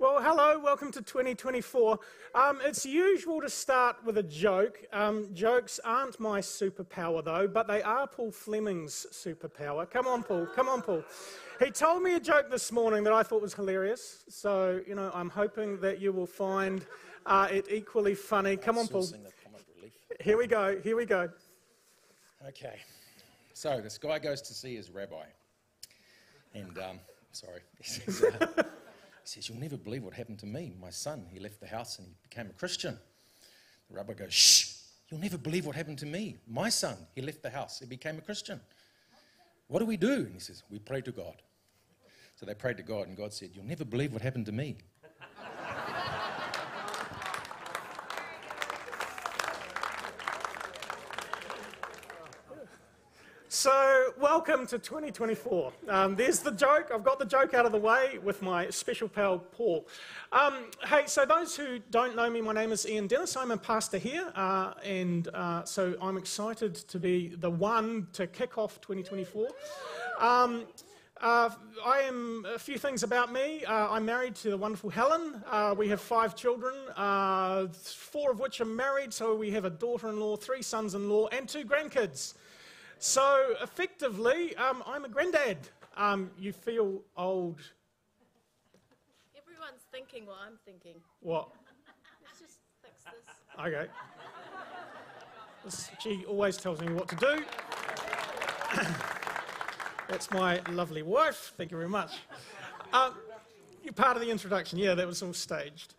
Well, hello, welcome to 2024. Um, it's usual to start with a joke. Um, jokes aren't my superpower, though, but they are Paul Fleming's superpower. Come on, Paul, come on, Paul. He told me a joke this morning that I thought was hilarious, so, you know, I'm hoping that you will find uh, it equally funny. Come on, Paul. Here we go, here we go. Okay, so this guy goes to see his rabbi, and, um, sorry, he says, You'll never believe what happened to me. My son, he left the house and he became a Christian. The rabbi goes, Shh, you'll never believe what happened to me. My son, he left the house, he became a Christian. What do we do? And he says, We pray to God. So they prayed to God, and God said, You'll never believe what happened to me. So, welcome to 2024. Um, there's the joke. I've got the joke out of the way with my special pal, Paul. Um, hey, so those who don't know me, my name is Ian Dennis. I'm a pastor here, uh, and uh, so I'm excited to be the one to kick off 2024. Um, uh, I am a few things about me. Uh, I'm married to the wonderful Helen. Uh, we have five children, uh, four of which are married. So we have a daughter in law, three sons in law, and two grandkids. So effectively, um, I'm a granddad. Um, you feel old. Everyone's thinking what I'm thinking. What? Let's just fix this. Okay. This, she always tells me what to do. That's my lovely wife. Thank you very much. Um, you're part of the introduction. Yeah, that was all staged.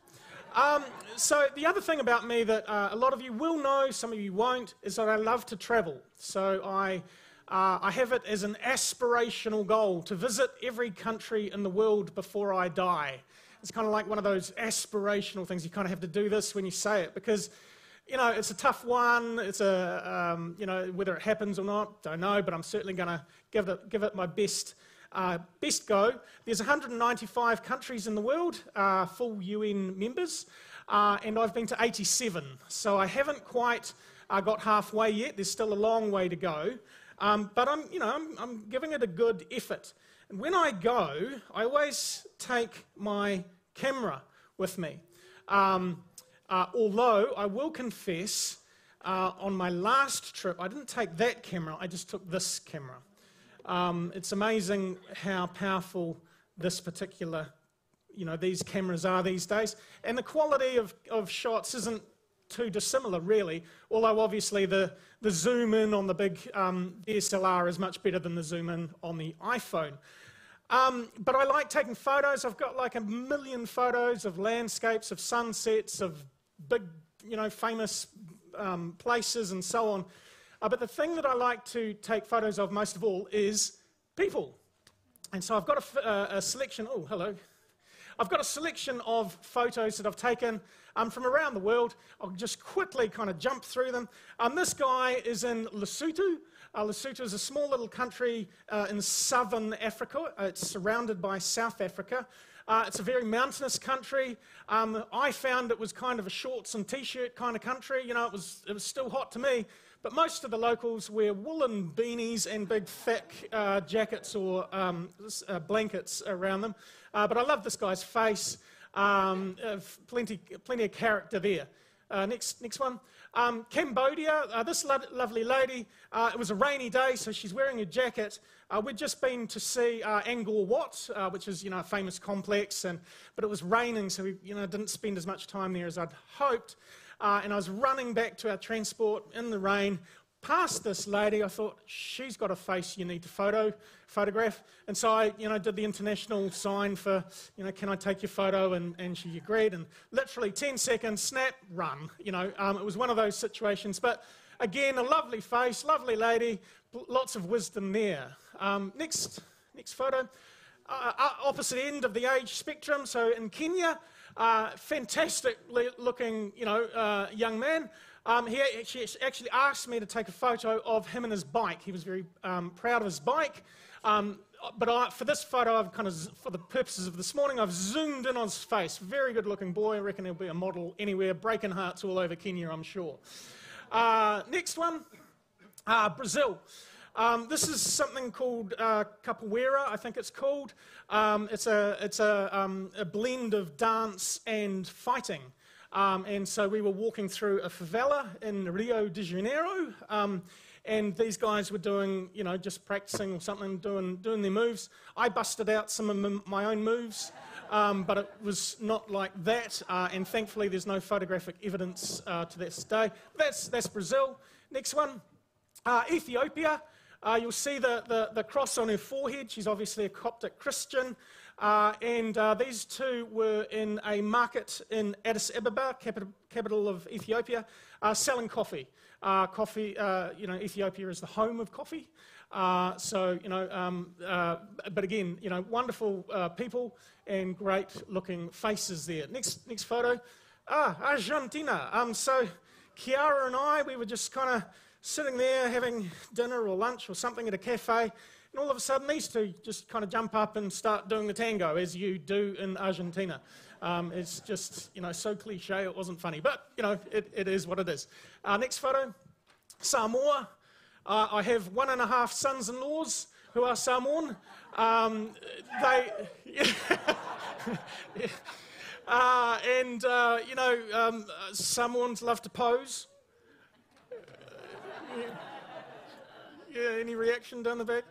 Um, so the other thing about me that uh, a lot of you will know, some of you won't, is that I love to travel. So I, uh, I have it as an aspirational goal to visit every country in the world before I die. It's kind of like one of those aspirational things. You kind of have to do this when you say it because, you know, it's a tough one. It's a, um, you know, whether it happens or not, don't know, but I'm certainly going to give it, give it my best uh, best go. There's 195 countries in the world, uh, full UN members, uh, and I've been to 87. So I haven't quite uh, got halfway yet. There's still a long way to go, um, but I'm, you know, I'm, I'm giving it a good effort. And when I go, I always take my camera with me. Um, uh, although I will confess, uh, on my last trip, I didn't take that camera, I just took this camera. Um, it's amazing how powerful this particular, you know, these cameras are these days. And the quality of, of shots isn't too dissimilar, really, although obviously the, the zoom in on the big um, DSLR is much better than the zoom in on the iPhone. Um, but I like taking photos. I've got like a million photos of landscapes, of sunsets, of big, you know, famous um, places and so on. Uh, but the thing that I like to take photos of most of all is people. And so I've got a, uh, a selection. Oh, hello. I've got a selection of photos that I've taken um, from around the world. I'll just quickly kind of jump through them. Um, this guy is in Lesotho. Uh, Lesotho is a small little country uh, in southern Africa. Uh, it's surrounded by South Africa. Uh, it's a very mountainous country. Um, I found it was kind of a shorts and t-shirt kind of country. You know, it was, it was still hot to me. But most of the locals wear woolen beanies and big thick uh, jackets or um, uh, blankets around them. Uh, but I love this guy's face. Um, plenty, plenty of character there. Uh, next, next one. Um, Cambodia, uh, this lo- lovely lady, uh, it was a rainy day, so she's wearing a jacket. Uh, we'd just been to see uh, Angkor Wat, uh, which is, you know, a famous complex, and, but it was raining, so we, you know, didn't spend as much time there as I'd hoped uh, and I was running back to our transport in the rain, past this lady. I thought, she's got a face you need to photo, photograph. And so I, you know, did the international sign for, you know, can I take your photo? And, and she agreed. And literally 10 seconds, snap, run. You know, um, it was one of those situations. But again, a lovely face, lovely lady, lots of wisdom there. Um, next, next photo. Uh, uh opposite end of the age spectrum. So in Kenya, uh, fantastic looking, you know, uh, young man. Um, he actually asked me to take a photo of him and his bike. He was very um, proud of his bike. Um, but I, for this photo, I've kind of, for the purposes of this morning, I've zoomed in on his face. Very good looking boy. I reckon he'll be a model anywhere. Breaking hearts all over Kenya, I'm sure. Uh, next one, uh, Brazil. Um, this is something called uh, capoeira, I think it's called. Um, it's a, it's a, um, a blend of dance and fighting. Um, and so we were walking through a favela in Rio de Janeiro, um, and these guys were doing, you know, just practicing or something, doing, doing their moves. I busted out some of my own moves, um, but it was not like that, uh, and thankfully there's no photographic evidence uh, to this day. That's, that's Brazil. Next one, uh, Ethiopia. Uh, you'll see the, the, the, cross on her forehead. She's obviously a Coptic Christian. Uh, and uh, these two were in a market in Addis Ababa, capital, capital of Ethiopia, uh, selling coffee. Uh, coffee, uh, you know, Ethiopia is the home of coffee. so, you know, um, but again, you know, wonderful people and great looking faces there. Next, next photo. Ah, Argentina. Um, so, Kiara and I, we were just kind of sitting there having dinner or lunch or something at a cafe, and all of a sudden these two just kind of jump up and start doing the tango, as you do in Argentina. Um, it's just, you know, so cliche it wasn't funny, but, you know, it, it is what it is. Uh, next photo Samoa. Uh, I have one and a half sons in laws who are Samoan. Um, they. yeah. uh, and, uh, you know, um, Samoans love to pose. yeah, any reaction down the back?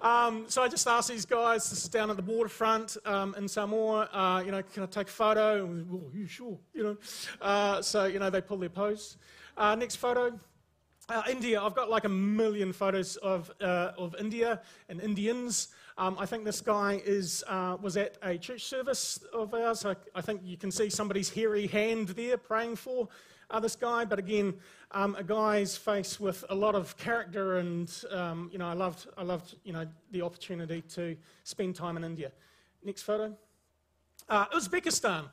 Um, so I just asked these guys, this is down at the waterfront um, in Samoa, uh, you know, can I take a photo? And, oh, you sure? You know, uh, so, you know, they pull their pose. Uh, next photo. Uh, India, I've got like a million photos of, uh, of India and Indians. Um, I think this guy is, uh, was at a church service of ours. I, I, think you can see somebody's hairy hand there praying for uh, this guy, but again, um, a guy's face with a lot of character, and um, you know, I loved, I loved, you know, the opportunity to spend time in India. Next photo. Uh, Uzbekistan.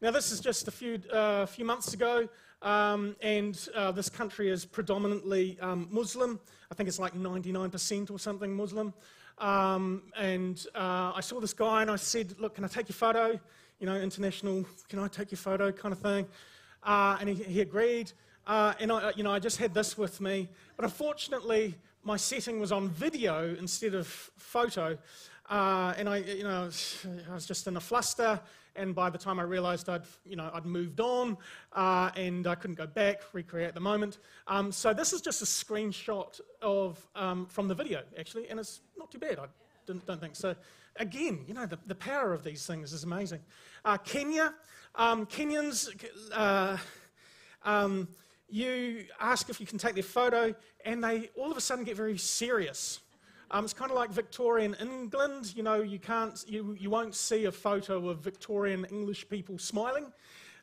Now, this is just a few, uh, few months ago, um, and uh, this country is predominantly um, Muslim. I think it's like 99% or something Muslim. Um, and uh, I saw this guy and I said, Look, can I take your photo? You know, international, can I take your photo kind of thing? Uh, and he, he agreed. Uh, and I, you know, I just had this with me, but unfortunately, my setting was on video instead of photo, uh, and I, you know, I was just in a fluster. And by the time I realised I'd, you know, I'd moved on, uh, and I couldn't go back, recreate the moment. Um, so this is just a screenshot of um, from the video, actually, and it's not too bad. I don't think so. Again, you know, the, the power of these things is amazing. Uh, Kenya, um, Kenyans, uh, um, you ask if you can take their photo, and they all of a sudden get very serious. Um, it's kind of like Victorian England. You know, you can't, you, you won't see a photo of Victorian English people smiling.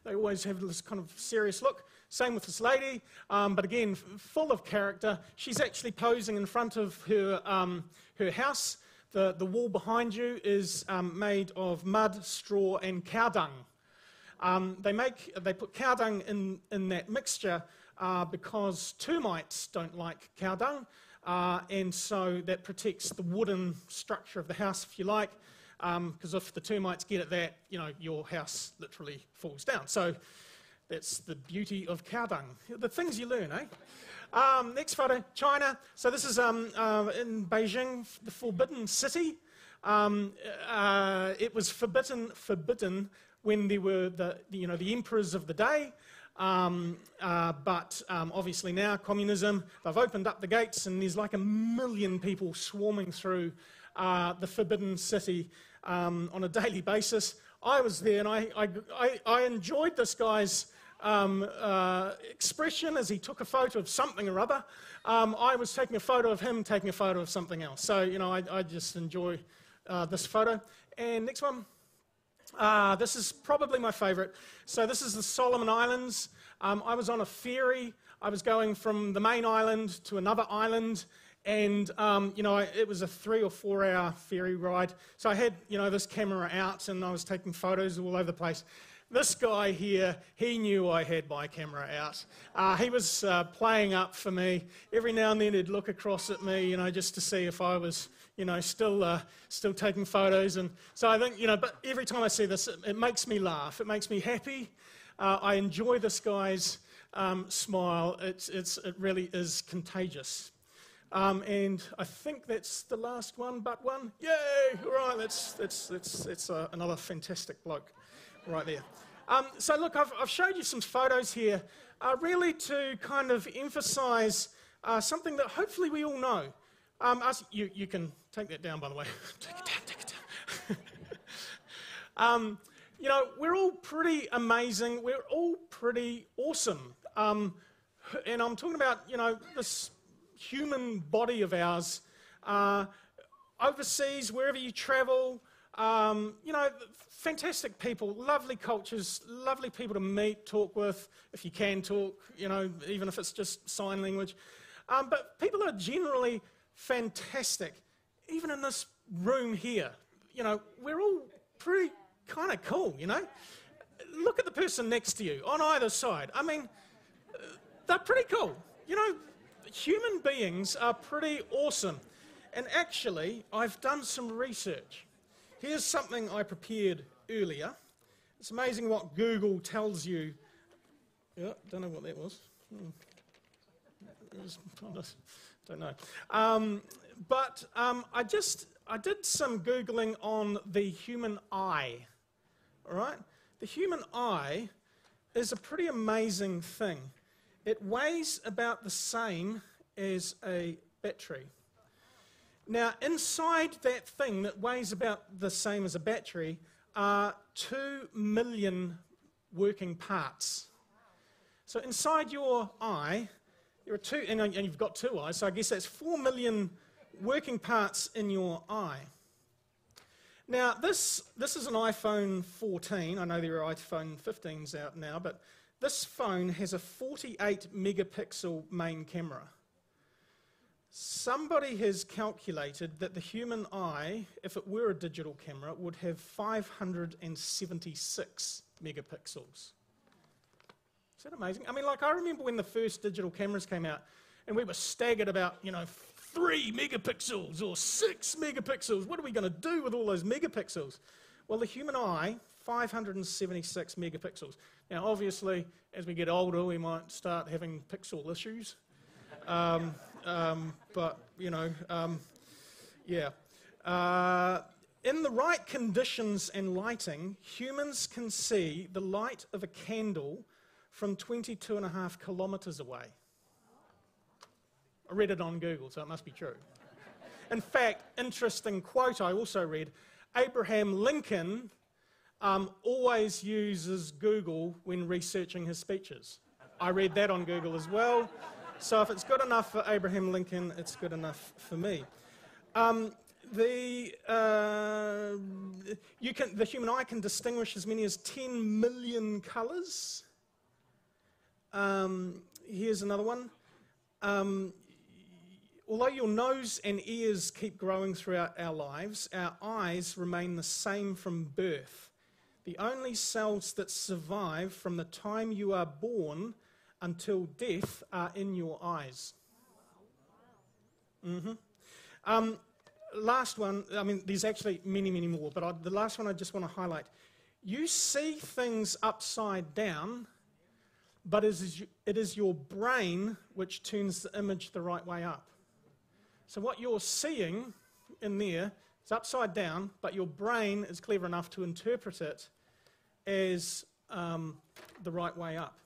They always have this kind of serious look. Same with this lady, um, but again, full of character. She's actually posing in front of her, um, her house. The, the wall behind you is um, made of mud, straw, and cow dung. Um, they, make, they put cow dung in, in that mixture uh, because termites don't like cow dung, uh, and so that protects the wooden structure of the house, if you like, because um, if the termites get at that, you know, your house literally falls down. So that's the beauty of cow dung. The things you learn, eh? Um, next photo, China. So this is um, uh, in Beijing, the Forbidden City. Um, uh, it was forbidden, forbidden when there were the, you know, the emperors of the day. Um, uh, but um, obviously now communism, they've opened up the gates and there's like a million people swarming through uh, the forbidden city um, on a daily basis. I was there and I, I, I, I enjoyed this guy's um, uh, expression as he took a photo of something or other. Um, I was taking a photo of him taking a photo of something else. So, you know, I, I just enjoy uh, this photo. And next one. Uh, this is probably my favorite. So, this is the Solomon Islands. Um, I was on a ferry. I was going from the main island to another island, and um, you know it was a three or four hour ferry ride. So I had you know this camera out, and I was taking photos all over the place. This guy here, he knew I had my camera out. Uh, he was uh, playing up for me. Every now and then he'd look across at me, you know, just to see if I was you know, still, uh, still taking photos. And so I think, you know, but every time I see this, it, it makes me laugh. It makes me happy. Uh, I enjoy this guy's um, smile. It's, it's, it really is contagious. Um, and I think that's the last one, but one. Yay! All right, that's, that's, that's, that's uh, another fantastic bloke right there. Um, so, look, I've, I've showed you some photos here, uh, really to kind of emphasize uh, something that hopefully we all know. Um, you, you can take that down, by the way. take it down, take it down. um, you know, we're all pretty amazing. We're all pretty awesome. Um, and I'm talking about, you know, this human body of ours. Uh, overseas, wherever you travel, um, you know, fantastic people, lovely cultures, lovely people to meet, talk with, if you can talk, you know, even if it's just sign language. Um, but people are generally fantastic, even in this room here. You know, we're all pretty kind of cool, you know? Look at the person next to you on either side. I mean, they're pretty cool. You know, human beings are pretty awesome. And actually, I've done some research. Here's something I prepared earlier. It's amazing what Google tells you. Yeah, don't know what that was. Hmm. Don't know. Um, but um, I just I did some googling on the human eye. All right, the human eye is a pretty amazing thing. It weighs about the same as a battery. Now, inside that thing that weighs about the same as a battery are two million working parts. So inside your eye, there are two, and you've got two eyes, so I guess that's four million working parts in your eye. Now, this, this is an iPhone 14. I know there are iPhone 15s out now, but this phone has a 48 megapixel main camera. Somebody has calculated that the human eye, if it were a digital camera, would have 576 megapixels. That amazing? I mean, like, I remember when the first digital cameras came out, and we were staggered about, you know, three megapixels or six megapixels. What are we going to do with all those megapixels? Well, the human eye, 576 megapixels. Now, obviously, as we get older, we might start having pixel issues. Um, um, but, you know, um, yeah. Uh, in the right conditions and lighting, humans can see the light of a candle from 22 and a half kilometres away. I read it on Google, so it must be true. In fact, interesting quote I also read Abraham Lincoln um, always uses Google when researching his speeches. I read that on Google as well. So if it's good enough for Abraham Lincoln, it's good enough for me. Um, the, uh, you can, the human eye can distinguish as many as 10 million colours. Um, here's another one. Um, although your nose and ears keep growing throughout our lives, our eyes remain the same from birth. The only cells that survive from the time you are born until death are in your eyes. Mm-hmm. Um, last one, I mean, there's actually many, many more, but I, the last one I just want to highlight. You see things upside down, but it is, your brain which turns the image the right way up. So what you're seeing in there is upside down, but your brain is clever enough to interpret it as um, the right way up.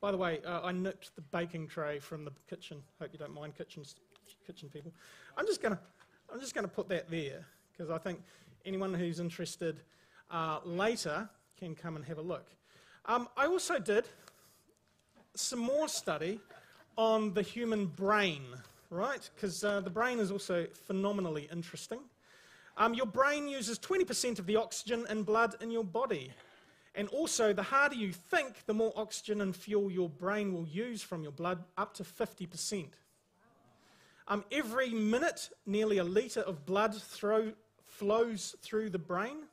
By the way, uh, I nicked the baking tray from the kitchen. Hope you don't mind kitchens, kitchen people. I'm just going to I'm just to put that there because I think anyone who's interested uh, later can come and have a look. Um, I also did some more study on the human brain, right? Because uh, the brain is also phenomenally interesting. Um, your brain uses 20% of the oxygen and blood in your body. And also, the harder you think, the more oxygen and fuel your brain will use from your blood, up to 50%. Um, every minute, nearly a litre of blood throw, flows through the brain.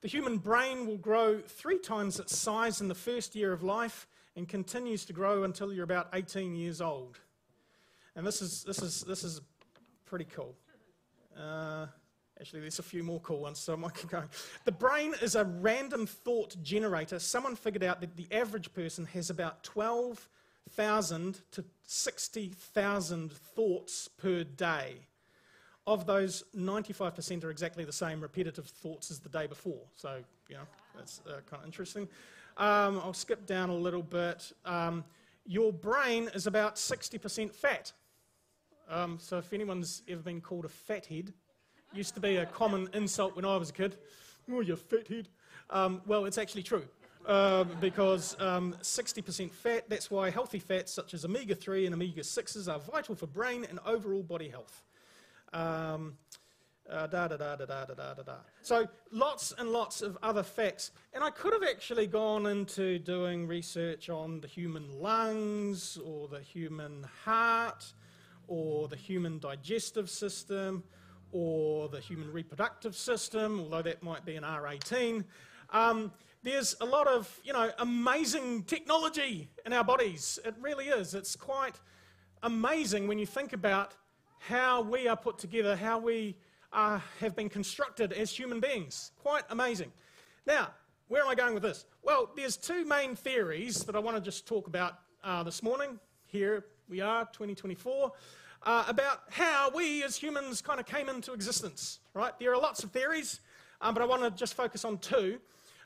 The human brain will grow three times its size in the first year of life and continues to grow until you're about 18 years old. And this is, this is, this is pretty cool. Uh, Actually, there's a few more cool ones, so I might keep going. The brain is a random thought generator. Someone figured out that the average person has about 12 60,000 to 60,000 thoughts per day. Of those, 95% are exactly the same repetitive thoughts as the day before. So, you know, that's uh, kind of interesting. Um, I'll skip down a little bit. Um, your brain is about 60% fat. Um, so, if anyone's ever been called a fathead, used to be a common insult when I was a kid. Oh, you fathead. Um, well, it's actually true. Um, because um, 60% fat, that's why healthy fats such as omega 3 and omega 6s are vital for brain and overall body health. Um, uh, da, da, da, da, da, da, da, da. So, lots and lots of other facts. And I could have actually gone into doing research on the human lungs or the human heart or the human digestive system or the human reproductive system, although that might be an R18. Um, there's a lot of, you know, amazing technology in our bodies. It really is. It's quite amazing when you think about how we are put together, how we uh, have been constructed as human beings. Quite amazing. Now, where am I going with this? Well, there's two main theories that I want to just talk about uh, this morning. Here we are, 2024, uh, about how we as humans kind of came into existence, right? There are lots of theories, um, but I want to just focus on two.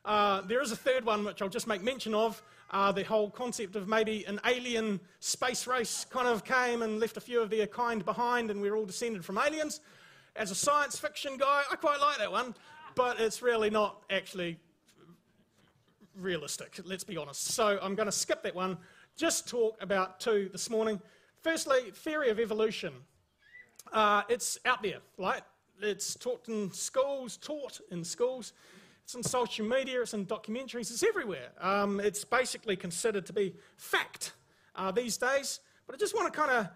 Uh, there is a third one which I'll just make mention of. Uh, the whole concept of maybe an alien space race kind of came and left a few of their kind behind, and we're all descended from aliens. As a science fiction guy, I quite like that one, but it's really not actually realistic, let's be honest. So I'm going to skip that one, just talk about two this morning. Firstly, theory of evolution. Uh, it's out there, right? It's taught in schools, taught in schools. It's in social media, it's in documentaries, it's everywhere. Um, it's basically considered to be fact uh, these days. But I just want to kind of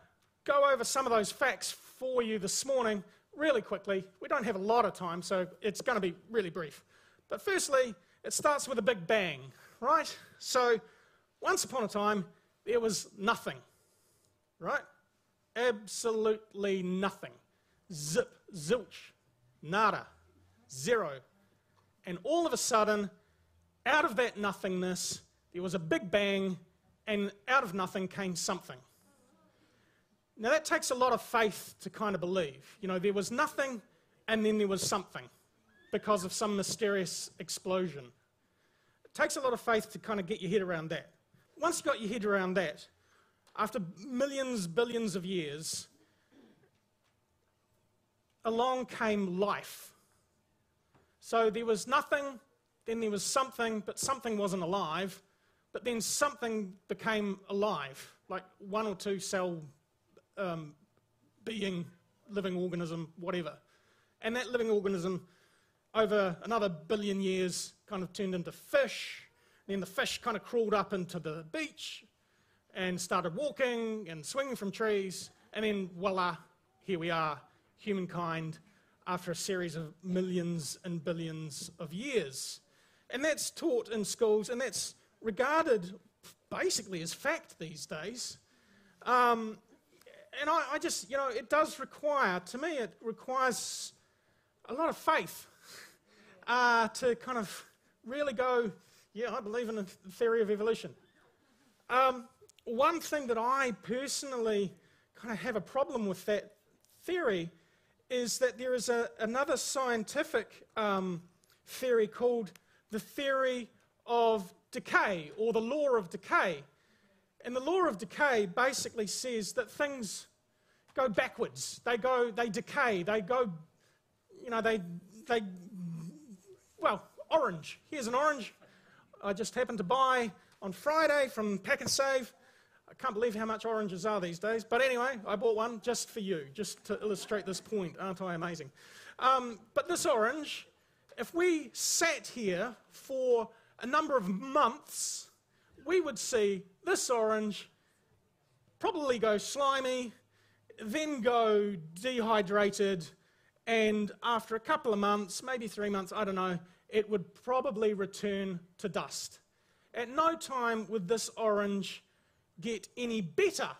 go over some of those facts for you this morning really quickly. We don't have a lot of time, so it's going to be really brief. But firstly, it starts with a big bang, right? So, once upon a time, there was nothing, right? Absolutely nothing. Zip, zilch, nada, zero, and all of a sudden, out of that nothingness, there was a big bang, and out of nothing came something. Now, that takes a lot of faith to kind of believe. You know, there was nothing, and then there was something because of some mysterious explosion. It takes a lot of faith to kind of get your head around that. Once you got your head around that, after millions, billions of years, along came life. So there was nothing, then there was something, but something wasn't alive, but then something became alive, like one or two cell um, being, living organism, whatever. And that living organism, over another billion years, kind of turned into fish. And Then the fish kind of crawled up into the beach and started walking and swinging from trees. And then, voila, here we are, humankind after a series of millions and billions of years. And that's taught in schools, and that's regarded basically as fact these days. Um, and I, I, just, you know, it does require, to me, it requires a lot of faith uh, to kind of really go, yeah, I believe in the theory of evolution. Um, one thing that I personally kind of have a problem with that theory is that there is a, another scientific um, theory called the theory of decay or the law of decay. And the law of decay basically says that things go backwards. They go, they decay. They go, you know, they, they, well, orange. Here's an orange I just happened to buy on Friday from Pack and Pak'nSave. I can't believe how much oranges are these days. But anyway, I bought one just for you, just to illustrate this point. Aren't I amazing? Um, but this orange, if we sat here for a number of months, we would see this orange probably go slimy, then go dehydrated, and after a couple of months, maybe three months, I don't know, it would probably return to dust. At no time would this orange get any better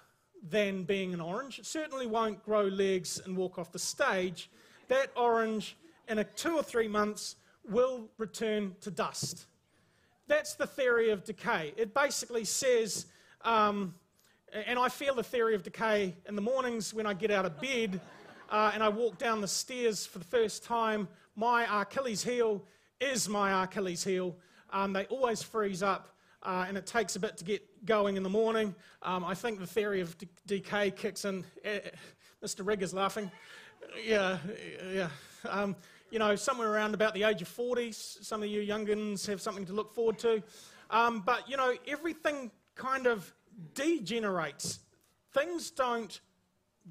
than being an orange. It certainly won't grow legs and walk off the stage. That orange, in two or three months, will return to dust. That's the theory of decay. It basically says um, And I feel the theory of decay in the mornings when I get out of bed uh, and I walk down the stairs for the first time. My Achilles heel is my Achilles heel. Um, they always freeze up, uh, and it takes a bit to get going in the morning. Um, I think the theory of de- decay kicks in. Uh, Mr. Rigg is laughing. Yeah, yeah. Um, you know, somewhere around about the age of 40, some of you youngins have something to look forward to. Um, but, you know, everything kind of degenerates. Things don't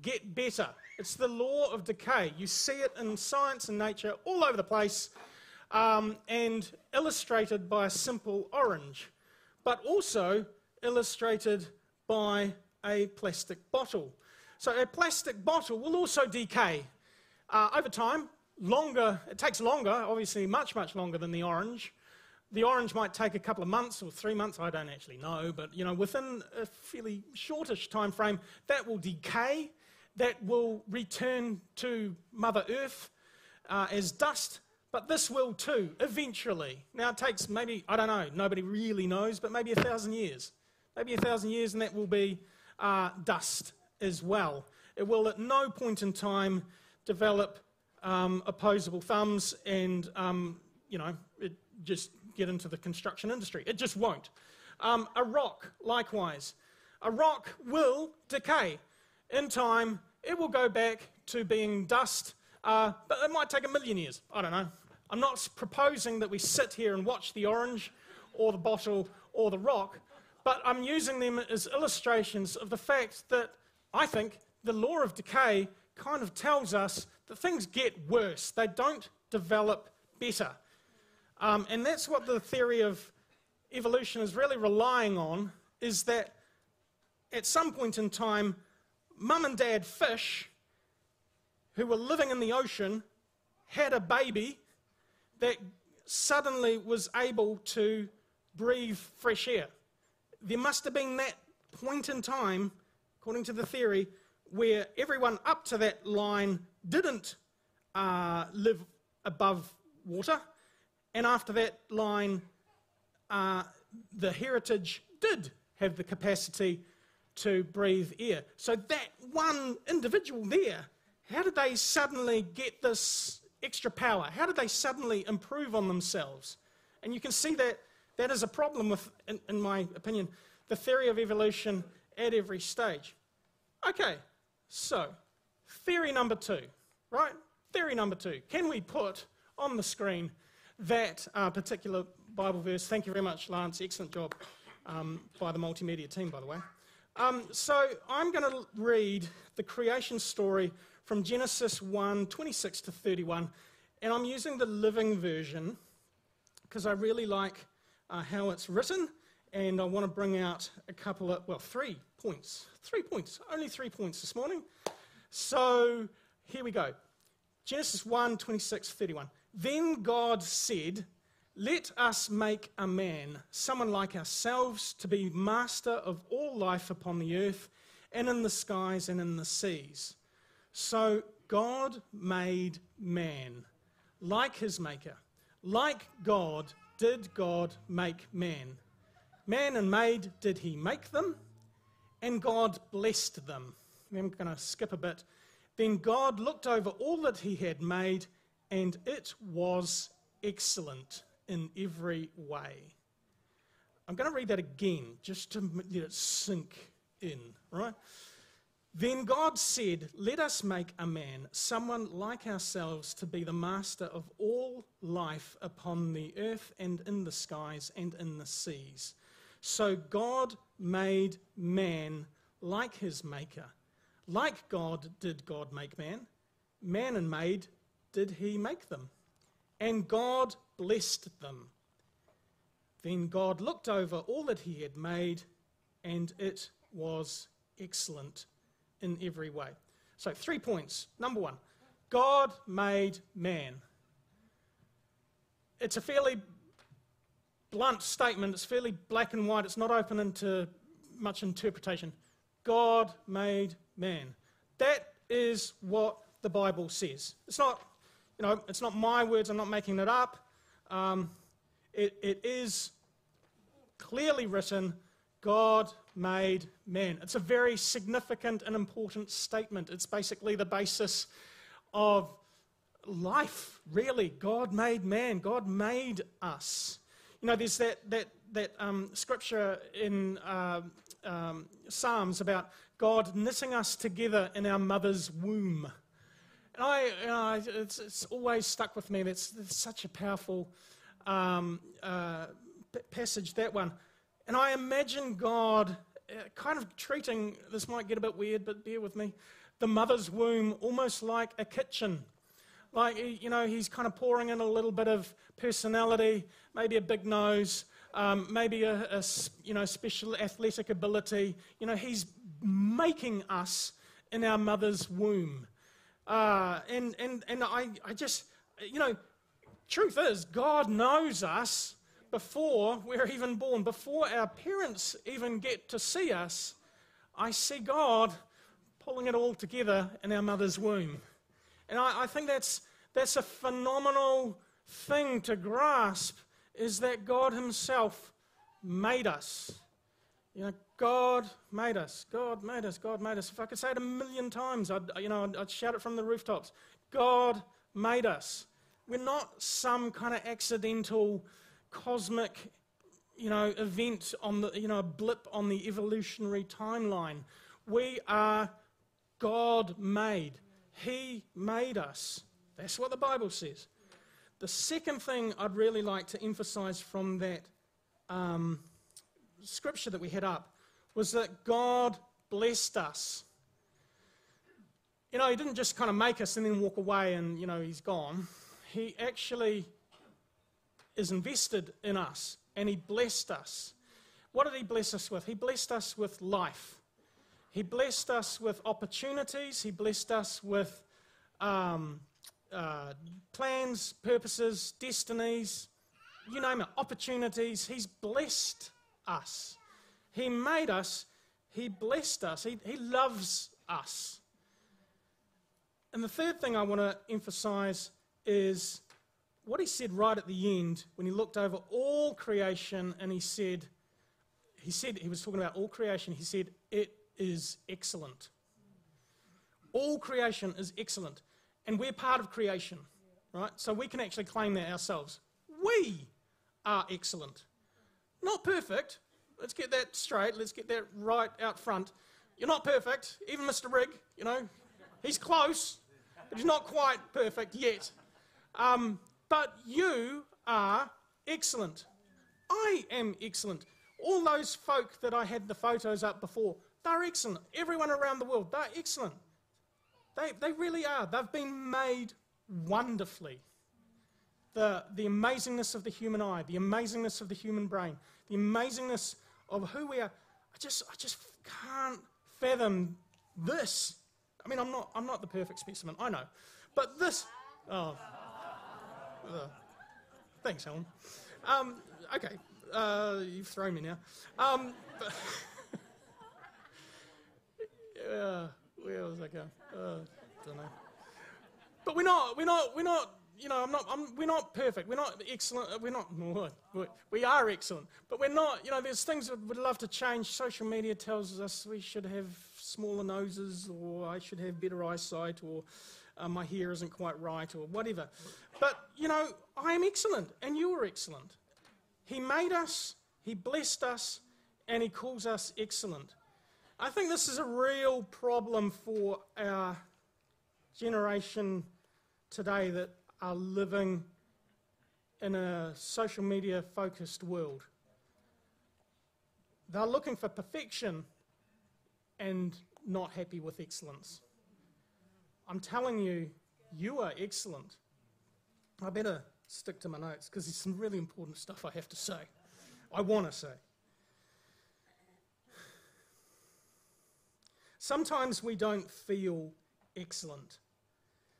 get better. It's the law of decay. You see it in science and nature all over the place um, and illustrated by a simple orange, but also illustrated by a plastic bottle. So a plastic bottle will also decay uh, over time. Longer, it takes longer, obviously much, much longer than the orange. The orange might take a couple of months or three months, I don't actually know, but you know, within a fairly shortish time frame, that will decay, that will return to Mother Earth uh, as dust, but this will too, eventually. Now it takes maybe, I don't know, nobody really knows, but maybe a thousand years. Maybe a thousand years, and that will be uh, dust as well. It will at no point in time develop um, opposable thumbs and, um, you know, it just get into the construction industry. It just won't. Um, a rock, likewise. A rock will decay. In time, it will go back to being dust, uh, but it might take a million years. I don't know. I'm not proposing that we sit here and watch the orange or the bottle or the rock, but I'm using them as illustrations of the fact that I think the law of decay kind of tells us that things get worse. They don't develop better. Um, and that's what the theory of evolution is really relying on, is that at some point in time, mum and dad fish who were living in the ocean had a baby that suddenly was able to breathe fresh air. There must have been that point in time, according to the theory, where everyone up to that line didn't uh, live above water, and after that line, uh, the heritage did have the capacity to breathe air. So that one individual there, how did they suddenly get this extra power? How did they suddenly improve on themselves? And you can see that that is a problem with, in, in my opinion, the theory of evolution at every stage. Okay, so theory number two, right? Theory number two. Can we put on the screen that uh, particular Bible verse? Thank you very much, Lance. Excellent job um, by the multimedia team, by the way. Um, so I'm going to read the creation story from Genesis 1 26 to 31, and I'm using the living version because I really like uh, how it's written, and I want to bring out a couple of, well, three points. Three points, only three points this morning. So here we go Genesis 1 26 31. Then God said, let us make a man, someone like ourselves, to be master of all life upon the earth and in the skies and in the seas. So God made man like his maker. Like God did God make man. Man and maid did he make them, and God blessed them. I'm going to skip a bit. Then God looked over all that he had made, and it was excellent in every way. I'm going to read that again just to let it sink in, right? Then God said, Let us make a man, someone like ourselves, to be the master of all life upon the earth and in the skies and in the seas. So God made man like his maker. Like God did God make man. Man and maid did he make them. And God blessed them. Then God looked over all that he had made, and it was excellent in every way. So, three points. Number one, God made man. It's a fairly blunt statement, it's fairly black and white, it's not open into much interpretation. God made man. That is what the Bible says. It's not, you know, it's not my words, I'm not making it up. Um, it, it is clearly written God made man. It's a very significant and important statement. It's basically the basis of life, really. God made man, God made us. You know, there's that, that, that um, scripture in uh, um, Psalms about God knitting us together in our mother's womb. And I, you know, it's, it's always stuck with me. That's, such a powerful um, uh, passage, that one. And I imagine God uh, kind of treating, this might get a bit weird, but bear with me, the mother's womb almost like a kitchen. Like, you know, he's kind of pouring in a little bit of personality, maybe a big nose, um, maybe a, a, you know, special athletic ability. You know, he's making us in our mother's womb. Uh, and and, and I, I just, you know, truth is, God knows us before we're even born, before our parents even get to see us. I see God pulling it all together in our mother's womb. And I, I think that's, that's a phenomenal thing to grasp is that God Himself made us. You know, God made us. God made us. God made us. If I could say it a million times, I'd, you know, I'd, shout it from the rooftops. God made us. We're not some kind of accidental, cosmic, you know, event on the, you know, a blip on the evolutionary timeline. We are God made. He made us. That's what the Bible says. The second thing I'd really like to emphasize from that um, scripture that we had up was that God blessed us. You know, He didn't just kind of make us and then walk away and, you know, He's gone. He actually is invested in us and He blessed us. What did He bless us with? He blessed us with life. He blessed us with opportunities. He blessed us with um, uh, plans, purposes, destinies, you name it, opportunities. He's blessed us. He made us. He blessed us. He, he loves us. And the third thing I want to emphasize is what he said right at the end when he looked over all creation and he said, he said, he was talking about all creation, he said, it is excellent. All creation is excellent. And we're part of creation, right? So we can actually claim that ourselves. We are excellent. Not perfect. Let's get that straight. Let's get that right out front. You're not perfect. Even Mr. Rigg, you know, he's close, but he's not quite perfect yet. Um, but you are excellent. I am excellent. All those folk that I had the photos up before, they're excellent. Everyone around the world, they're excellent. They, they really are. They've been made wonderfully. The, the amazingness of the human eye, the amazingness of the human brain, the amazingness of who we are. I just, I just can't fathom this. I mean, I'm not, I'm not the perfect specimen, I know. But this, oh, uh, thanks, Helen. Um, okay, uh, you've thrown me now. Um, but, uh, where was I going? Uh, don't know. But we're not. We're not. We're not. You know, I'm not. I'm, we're not perfect. We're not excellent. We're not. We are excellent, but we're not. You know, there's things that we'd love to change. Social media tells us we should have smaller noses, or I should have better eyesight, or uh, my hair isn't quite right, or whatever. But you know, I am excellent, and you are excellent. He made us. He blessed us, and he calls us excellent. I think this is a real problem for our generation today that are living in a social media focused world. They're looking for perfection and not happy with excellence. I'm telling you, you are excellent. I better stick to my notes because there's some really important stuff I have to say. I want to say. Sometimes we don't feel excellent.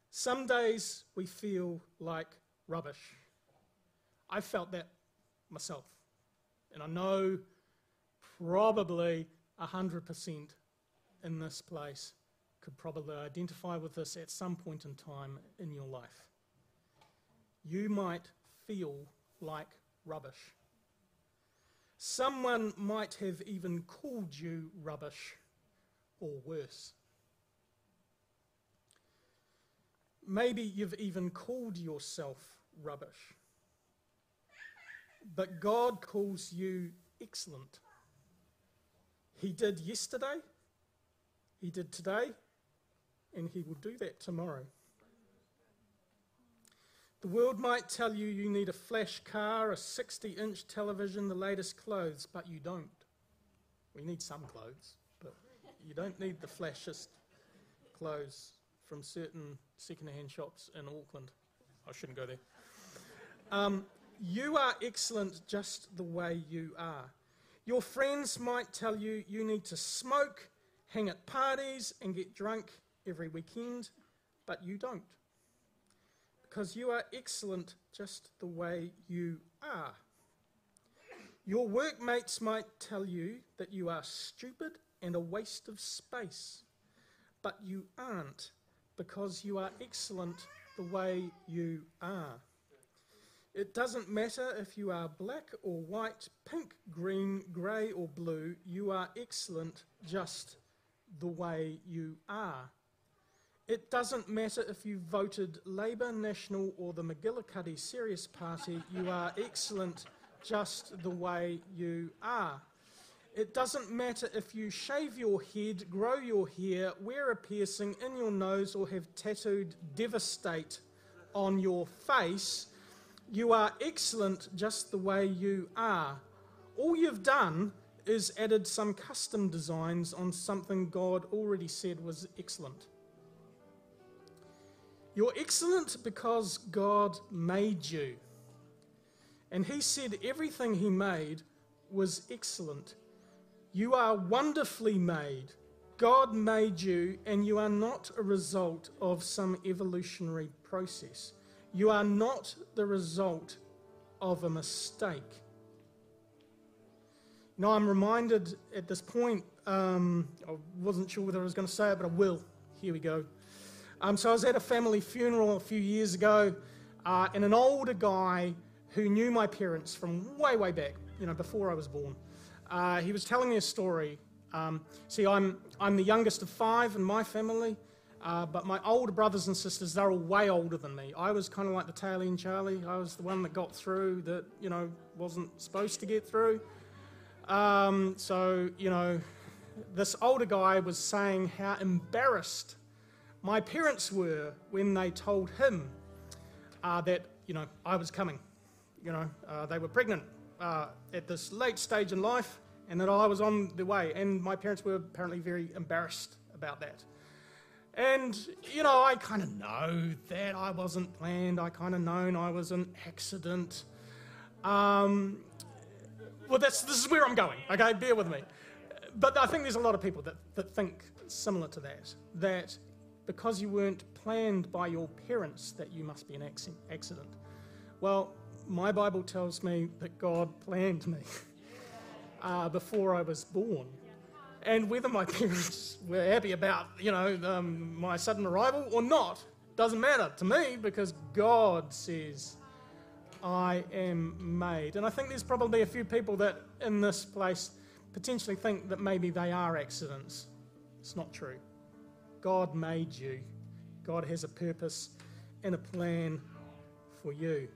Some days we feel like rubbish. I felt that myself. And I know probably 100% in this place could probably identify with this at some point in time in your life. You might feel like rubbish. Someone might have even called you rubbish or worse. Maybe you've even called yourself rubbish. But God calls you excellent. He did yesterday, He did today, and He will do that tomorrow. The world might tell you you need a flash car, a 60 inch television, the latest clothes, but you don't. We need some clothes, but you don't need the flashiest clothes from certain second-hand shops in Auckland. I shouldn't go there. Um, you are excellent just the way you are. Your friends might tell you you need to smoke, hang at parties, and get drunk every weekend, but you don't because you are excellent just the way you are. Your workmates might tell you that you are stupid and a waste of space, but you aren't because you are excellent the way you are. It doesn't matter if you are black or white, pink, green, grey, or blue, you are excellent just the way you are. It doesn't matter if you voted Labour, National, or the McGillicuddy Serious Party, you are excellent just the way you are. It doesn't matter if you shave your head, grow your hair, wear a piercing in your nose, or have tattooed devastate on your face, you are excellent just the way you are. All you've done is added some custom designs on something God already said was excellent. You're excellent because God made you. And He said everything He made was excellent. You are wonderfully made. God made you, and you are not a result of some evolutionary process. You are not the result of a mistake. Now, I'm reminded at this point, um, I wasn't sure whether I was going to say it, but I will. Here we go. Um, so I was at a family funeral a few years ago, uh, and an older guy who knew my parents from way, way back, you know, before I was born, uh, he was telling me a story. Um, see, I'm, I'm the youngest of five in my family, uh, but my older brothers and sisters, they're all way older than me. I was kind of like the tail end Charlie. I was the one that got through that, you know, wasn't supposed to get through. Um, so, you know, this older guy was saying how embarrassed my parents were when they told him uh, that, you know, I was coming. You know, uh, they were pregnant uh, at this late stage in life and that I was on the way. And my parents were apparently very embarrassed about that. And, you know, I kind of know that I wasn't planned. I kind of known I was an accident. Um, well, that's, this is where I'm going, okay? Bear with me. But I think there's a lot of people that, that think similar to that, that because you weren't planned by your parents that you must be an accident. Well, my Bible tells me that God planned me uh, before I was born. And whether my parents were happy about, you know, um, my sudden arrival or not, doesn't matter to me because God says I am made. And I think there's probably a few people that in this place potentially think that maybe they are accidents. It's not true. God made you. God has a purpose and a plan for you.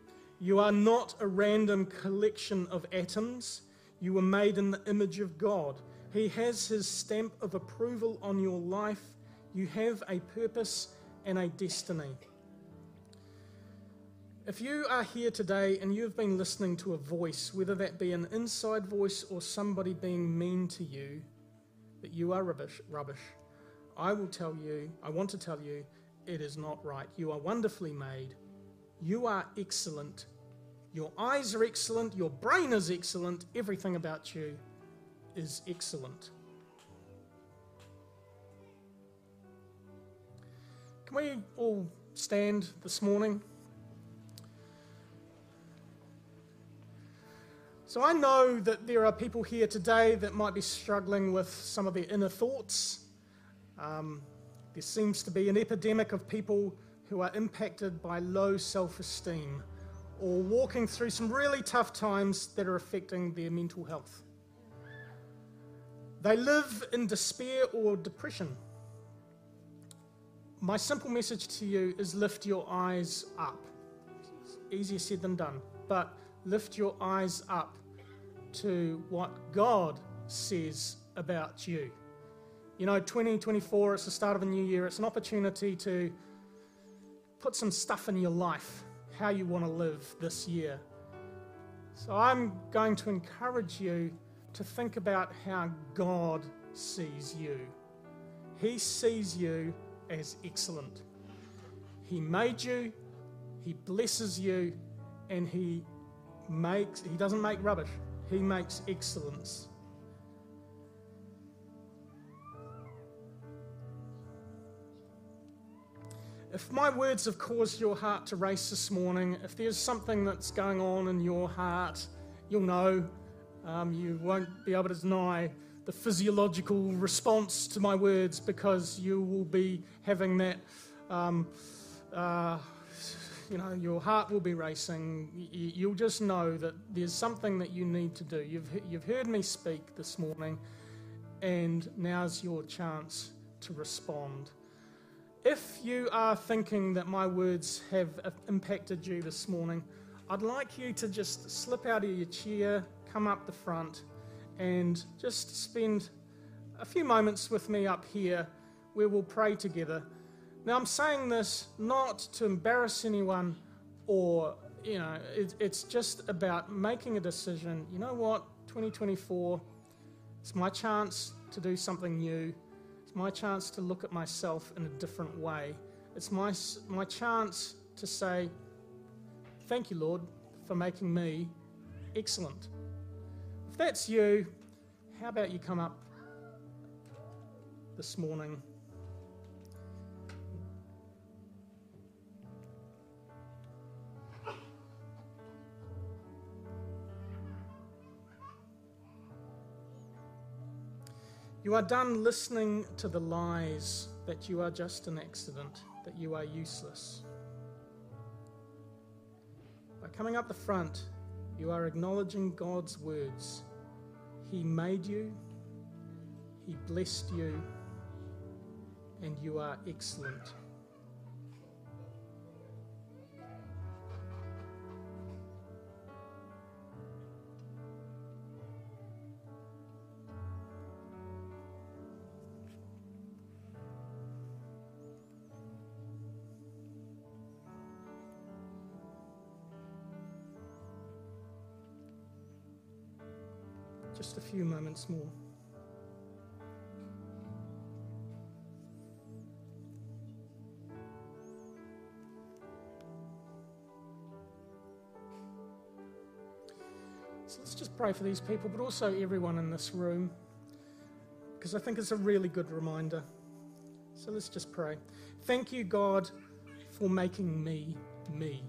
You are not a random collection of atoms. You were made in the image of God. He has his stamp of approval on your life. You have a purpose and a destiny. If you are here today and you've been listening to a voice, whether that be an inside voice or somebody being mean to you, that you are rubbish, rubbish I will tell you, I want to tell you, it is not right. You are wonderfully made. You are excellent. Your eyes are excellent. Your brain is excellent. Everything about you is excellent. Can we all stand this morning? So I know that there are people here today that might be struggling with some of their inner thoughts um, there seems to be an epidemic of people who are impacted by low self esteem or walking through some really tough times that are affecting their mental health. They live in despair or depression. My simple message to you is lift your eyes up. Easier said than done, but lift your eyes up to what God says about you. You know, 2024, it's the start of a new year. It's an opportunity to put some stuff in your life, how you want to live this year. So I'm going to encourage you to think about how God sees you. He sees you as excellent. He made you, He blesses you, and He makes, He doesn't make rubbish, He makes excellence. If my words have caused your heart to race this morning, if there's something that's going on in your heart, you'll know. Um, you won't be able to deny the physiological response to my words because you will be having that. Um, uh, you know, your heart will be racing. You'll just know that there's something that you need to do. You've, you've heard me speak this morning, and now's your chance to respond. If you are thinking that my words have impacted you this morning, I'd like you to just slip out of your chair, come up the front, and just spend a few moments with me up here where we'll pray together. Now, I'm saying this not to embarrass anyone or, you know, it, it's just about making a decision. You know what? 2024, it's my chance to do something new. It's my chance to look at myself in a different way. It's my, my chance to say, Thank you, Lord, for making me excellent. If that's you, how about you come up this morning? You are done listening to the lies that you are just an accident, that you are useless. By coming up the front, you are acknowledging God's words. He made you, He blessed you, and you are excellent. Moments more. So let's just pray for these people, but also everyone in this room, because I think it's a really good reminder. So let's just pray. Thank you, God, for making me me.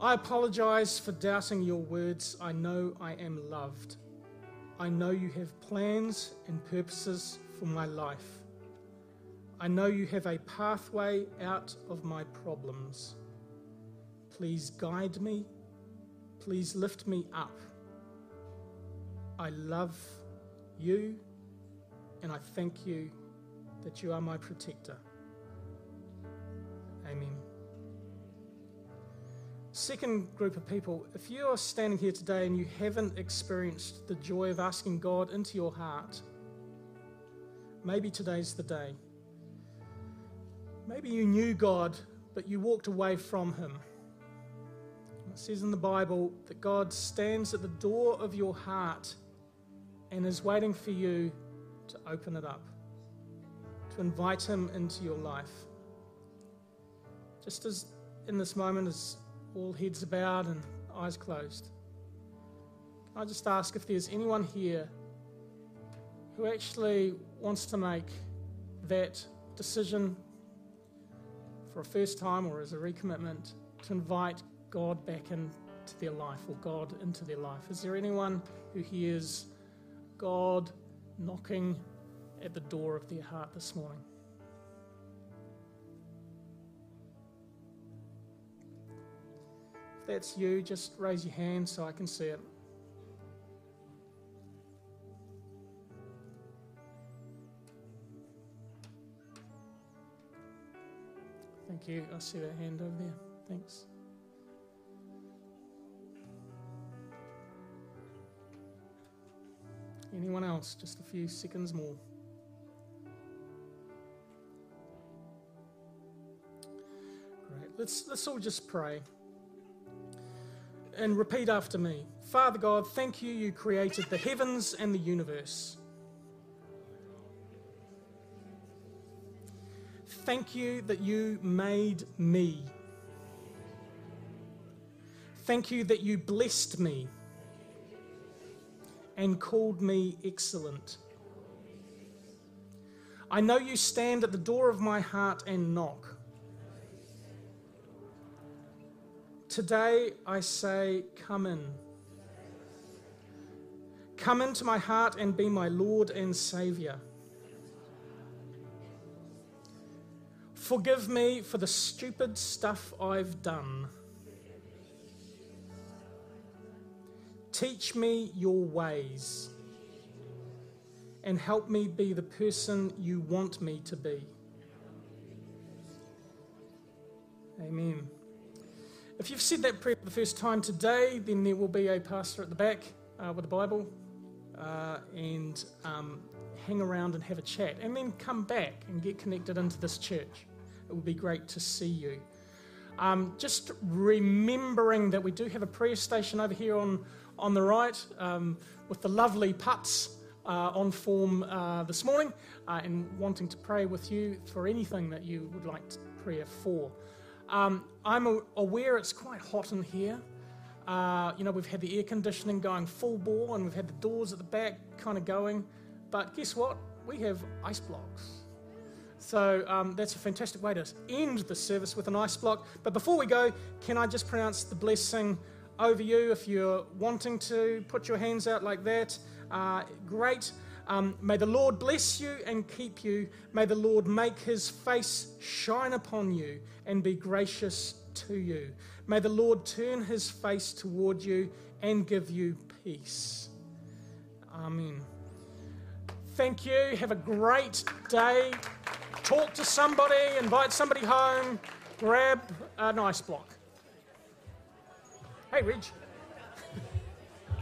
I apologize for doubting your words. I know I am loved. I know you have plans and purposes for my life. I know you have a pathway out of my problems. Please guide me. Please lift me up. I love you and I thank you that you are my protector. Second group of people, if you are standing here today and you haven't experienced the joy of asking God into your heart, maybe today's the day. Maybe you knew God, but you walked away from Him. It says in the Bible that God stands at the door of your heart and is waiting for you to open it up, to invite Him into your life. Just as in this moment, as all heads bowed and eyes closed. Can I just ask if there's anyone here who actually wants to make that decision for a first time or as a recommitment to invite God back into their life or God into their life? Is there anyone who hears God knocking at the door of their heart this morning? that's you, just raise your hand so I can see it. Thank you. I see that hand over there. Thanks. Anyone else? Just a few seconds more. Great. Let's let's all just pray and repeat after me. Father God, thank you, you created the heavens and the universe. Thank you that you made me. Thank you that you blessed me and called me excellent. I know you stand at the door of my heart and knock. Today I say, Come in. Come into my heart and be my Lord and Saviour. Forgive me for the stupid stuff I've done. Teach me your ways and help me be the person you want me to be. Amen. If you've said that prayer for the first time today, then there will be a pastor at the back uh, with a Bible uh, and um, hang around and have a chat, and then come back and get connected into this church. It would be great to see you. Um, just remembering that we do have a prayer station over here on, on the right um, with the lovely pups uh, on form uh, this morning uh, and wanting to pray with you for anything that you would like prayer for. Um, I'm aware it's quite hot in here. Uh, you know, we've had the air conditioning going full bore and we've had the doors at the back kind of going. But guess what? We have ice blocks. So um, that's a fantastic way to end the service with an ice block. But before we go, can I just pronounce the blessing over you if you're wanting to put your hands out like that? Uh, great. Um, may the Lord bless you and keep you. May the Lord make his face shine upon you and be gracious to you. May the Lord turn his face toward you and give you peace. Amen. Thank you. Have a great day. Talk to somebody, invite somebody home, grab a nice block. Hey, Rich.